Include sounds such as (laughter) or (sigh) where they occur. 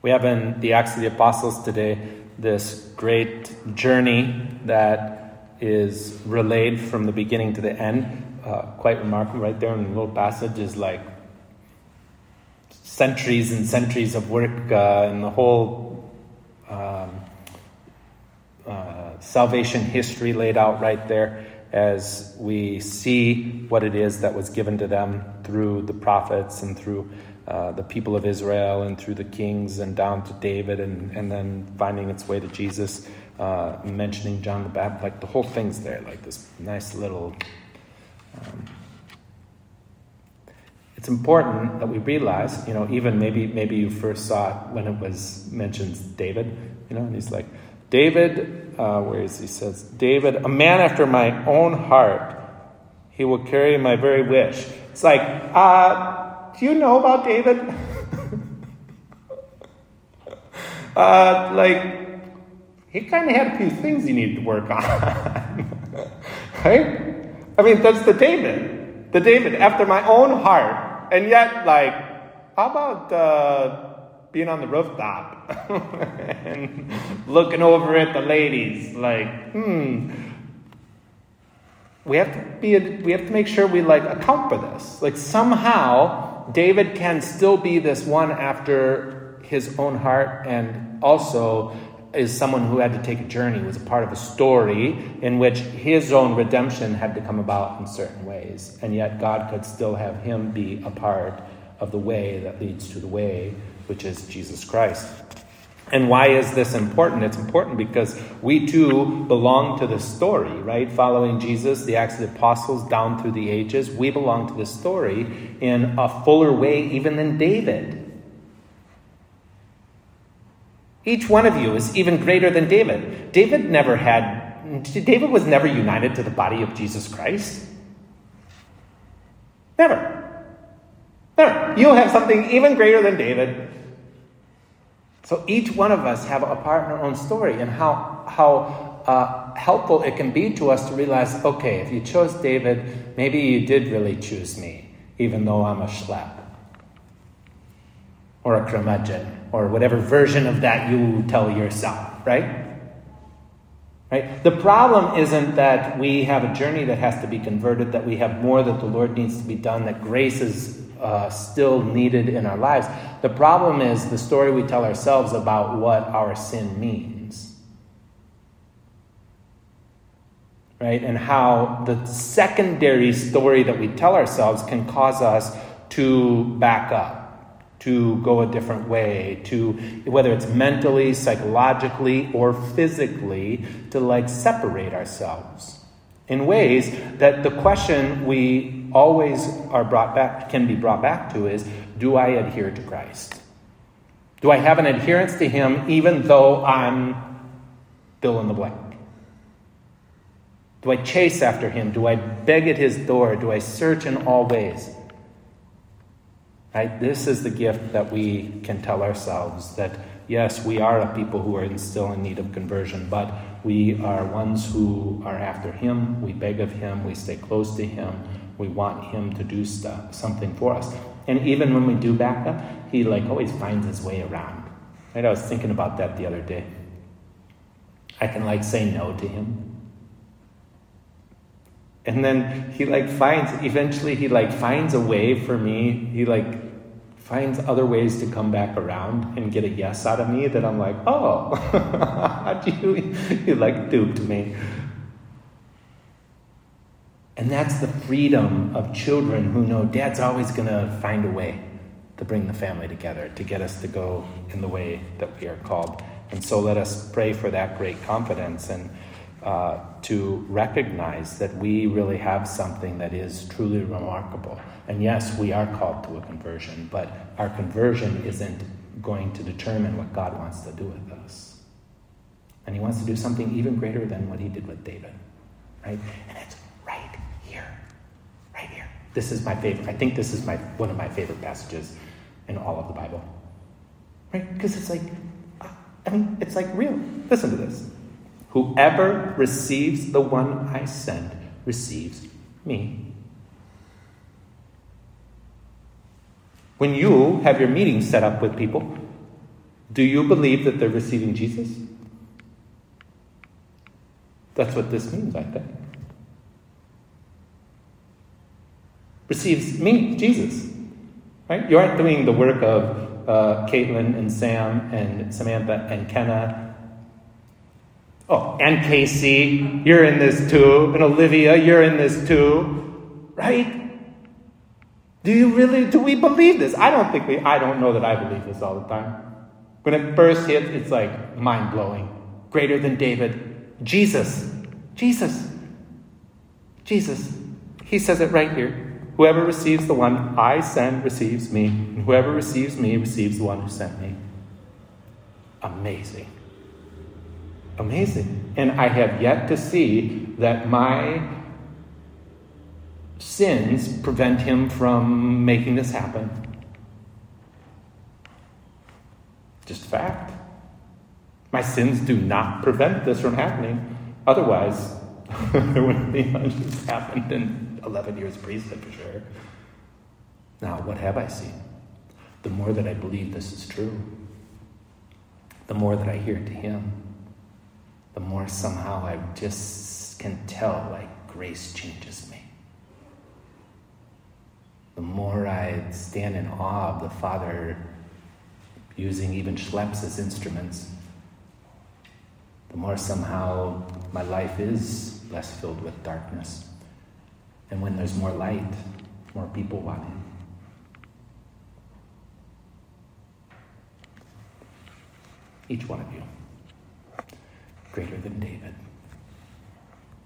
We have in the Acts of the Apostles today this great journey that is relayed from the beginning to the end. Uh, quite remarkable, right there in the little passage is like centuries and centuries of work uh, and the whole um, uh, salvation history laid out right there as we see what it is that was given to them through the prophets and through uh, the people of Israel and through the kings and down to David and, and then finding its way to Jesus, uh, mentioning John the Baptist. Like the whole thing's there, like this nice little. Um, it's important that we realize, you know, even maybe maybe you first saw it when it was mentions David, you know, and he's like, David, uh, where is he says, David, a man after my own heart, he will carry my very wish. It's like, uh, do you know about David? (laughs) uh, like, he kind of had a few things he needed to work on, (laughs) right? I mean, that's the David, the David after my own heart and yet, like, how about uh, being on the rooftop (laughs) and looking over at the ladies? Like, hmm, we have to be. We have to make sure we like account for this. Like somehow, David can still be this one after his own heart, and also is someone who had to take a journey, was a part of a story in which his own redemption had to come about in certain ways. And yet God could still have him be a part of the way that leads to the way, which is Jesus Christ. And why is this important? It's important because we too belong to the story, right? Following Jesus, the Acts of the Apostles, down through the ages, we belong to the story in a fuller way even than David. Each one of you is even greater than David. David never had, David was never united to the body of Jesus Christ. Never. Never. You have something even greater than David. So each one of us have a part in our own story, and how how uh, helpful it can be to us to realize, okay, if you chose David, maybe you did really choose me, even though I'm a schlep or a curmudgeon or whatever version of that you tell yourself, right? Right? The problem isn't that we have a journey that has to be converted, that we have more that the Lord needs to be done, that grace is uh, still needed in our lives. The problem is the story we tell ourselves about what our sin means. Right? And how the secondary story that we tell ourselves can cause us to back up to go a different way, to whether it's mentally, psychologically, or physically, to like separate ourselves in ways that the question we always are brought back can be brought back to is do I adhere to Christ? Do I have an adherence to him even though I'm fill in the blank? Do I chase after him? Do I beg at his door? Do I search in all ways? Right? This is the gift that we can tell ourselves that yes, we are a people who are still in need of conversion, but we are ones who are after Him. We beg of Him. We stay close to Him. We want Him to do stuff, something for us. And even when we do back up, He like always finds His way around. Right? I was thinking about that the other day. I can like say no to Him. And then he like finds eventually he like finds a way for me. He like finds other ways to come back around and get a yes out of me that I'm like, oh, (laughs) you, (laughs) you like duped me? And that's the freedom of children who know dad's always going to find a way to bring the family together, to get us to go in the way that we are called. And so let us pray for that great confidence and uh, to recognize that we really have something that is truly remarkable and yes, we are called to a conversion, but our conversion isn't going to determine what God wants to do with us. And He wants to do something even greater than what He did with David. Right? And it's right here. Right here. This is my favorite. I think this is my one of my favorite passages in all of the Bible. Right? Because it's like, I mean, it's like real. Listen to this. Whoever receives the one I send receives me. When you have your meetings set up with people, Do you believe that they're receiving Jesus? That's what this means, I think. Receives me, Jesus. Right? You aren't doing the work of uh, Caitlin and Sam and Samantha and Kenna. Oh, and Casey, you're in this too. And Olivia, you're in this too. Right? Do you really, do we believe this? I don't think we, I don't know that I believe this all the time. When it first hits, it's like mind blowing. Greater than David. Jesus. Jesus. Jesus. He says it right here. Whoever receives the one I send receives me, and whoever receives me receives the one who sent me. Amazing. Amazing. And I have yet to see that my sins prevent him from making this happen. Just fact. My sins do not prevent this from happening. Otherwise, (laughs) there wouldn't be much that's happened in 11 years priesthood for sure. Now, what have I seen? The more that I believe this is true, the more that I hear to Him, the more somehow I just can tell like grace changes me. The more I stand in awe of the Father using even schleps as instruments, the more somehow my life is less filled with darkness. And when there's more light, more people want in. Each one of you, greater than David.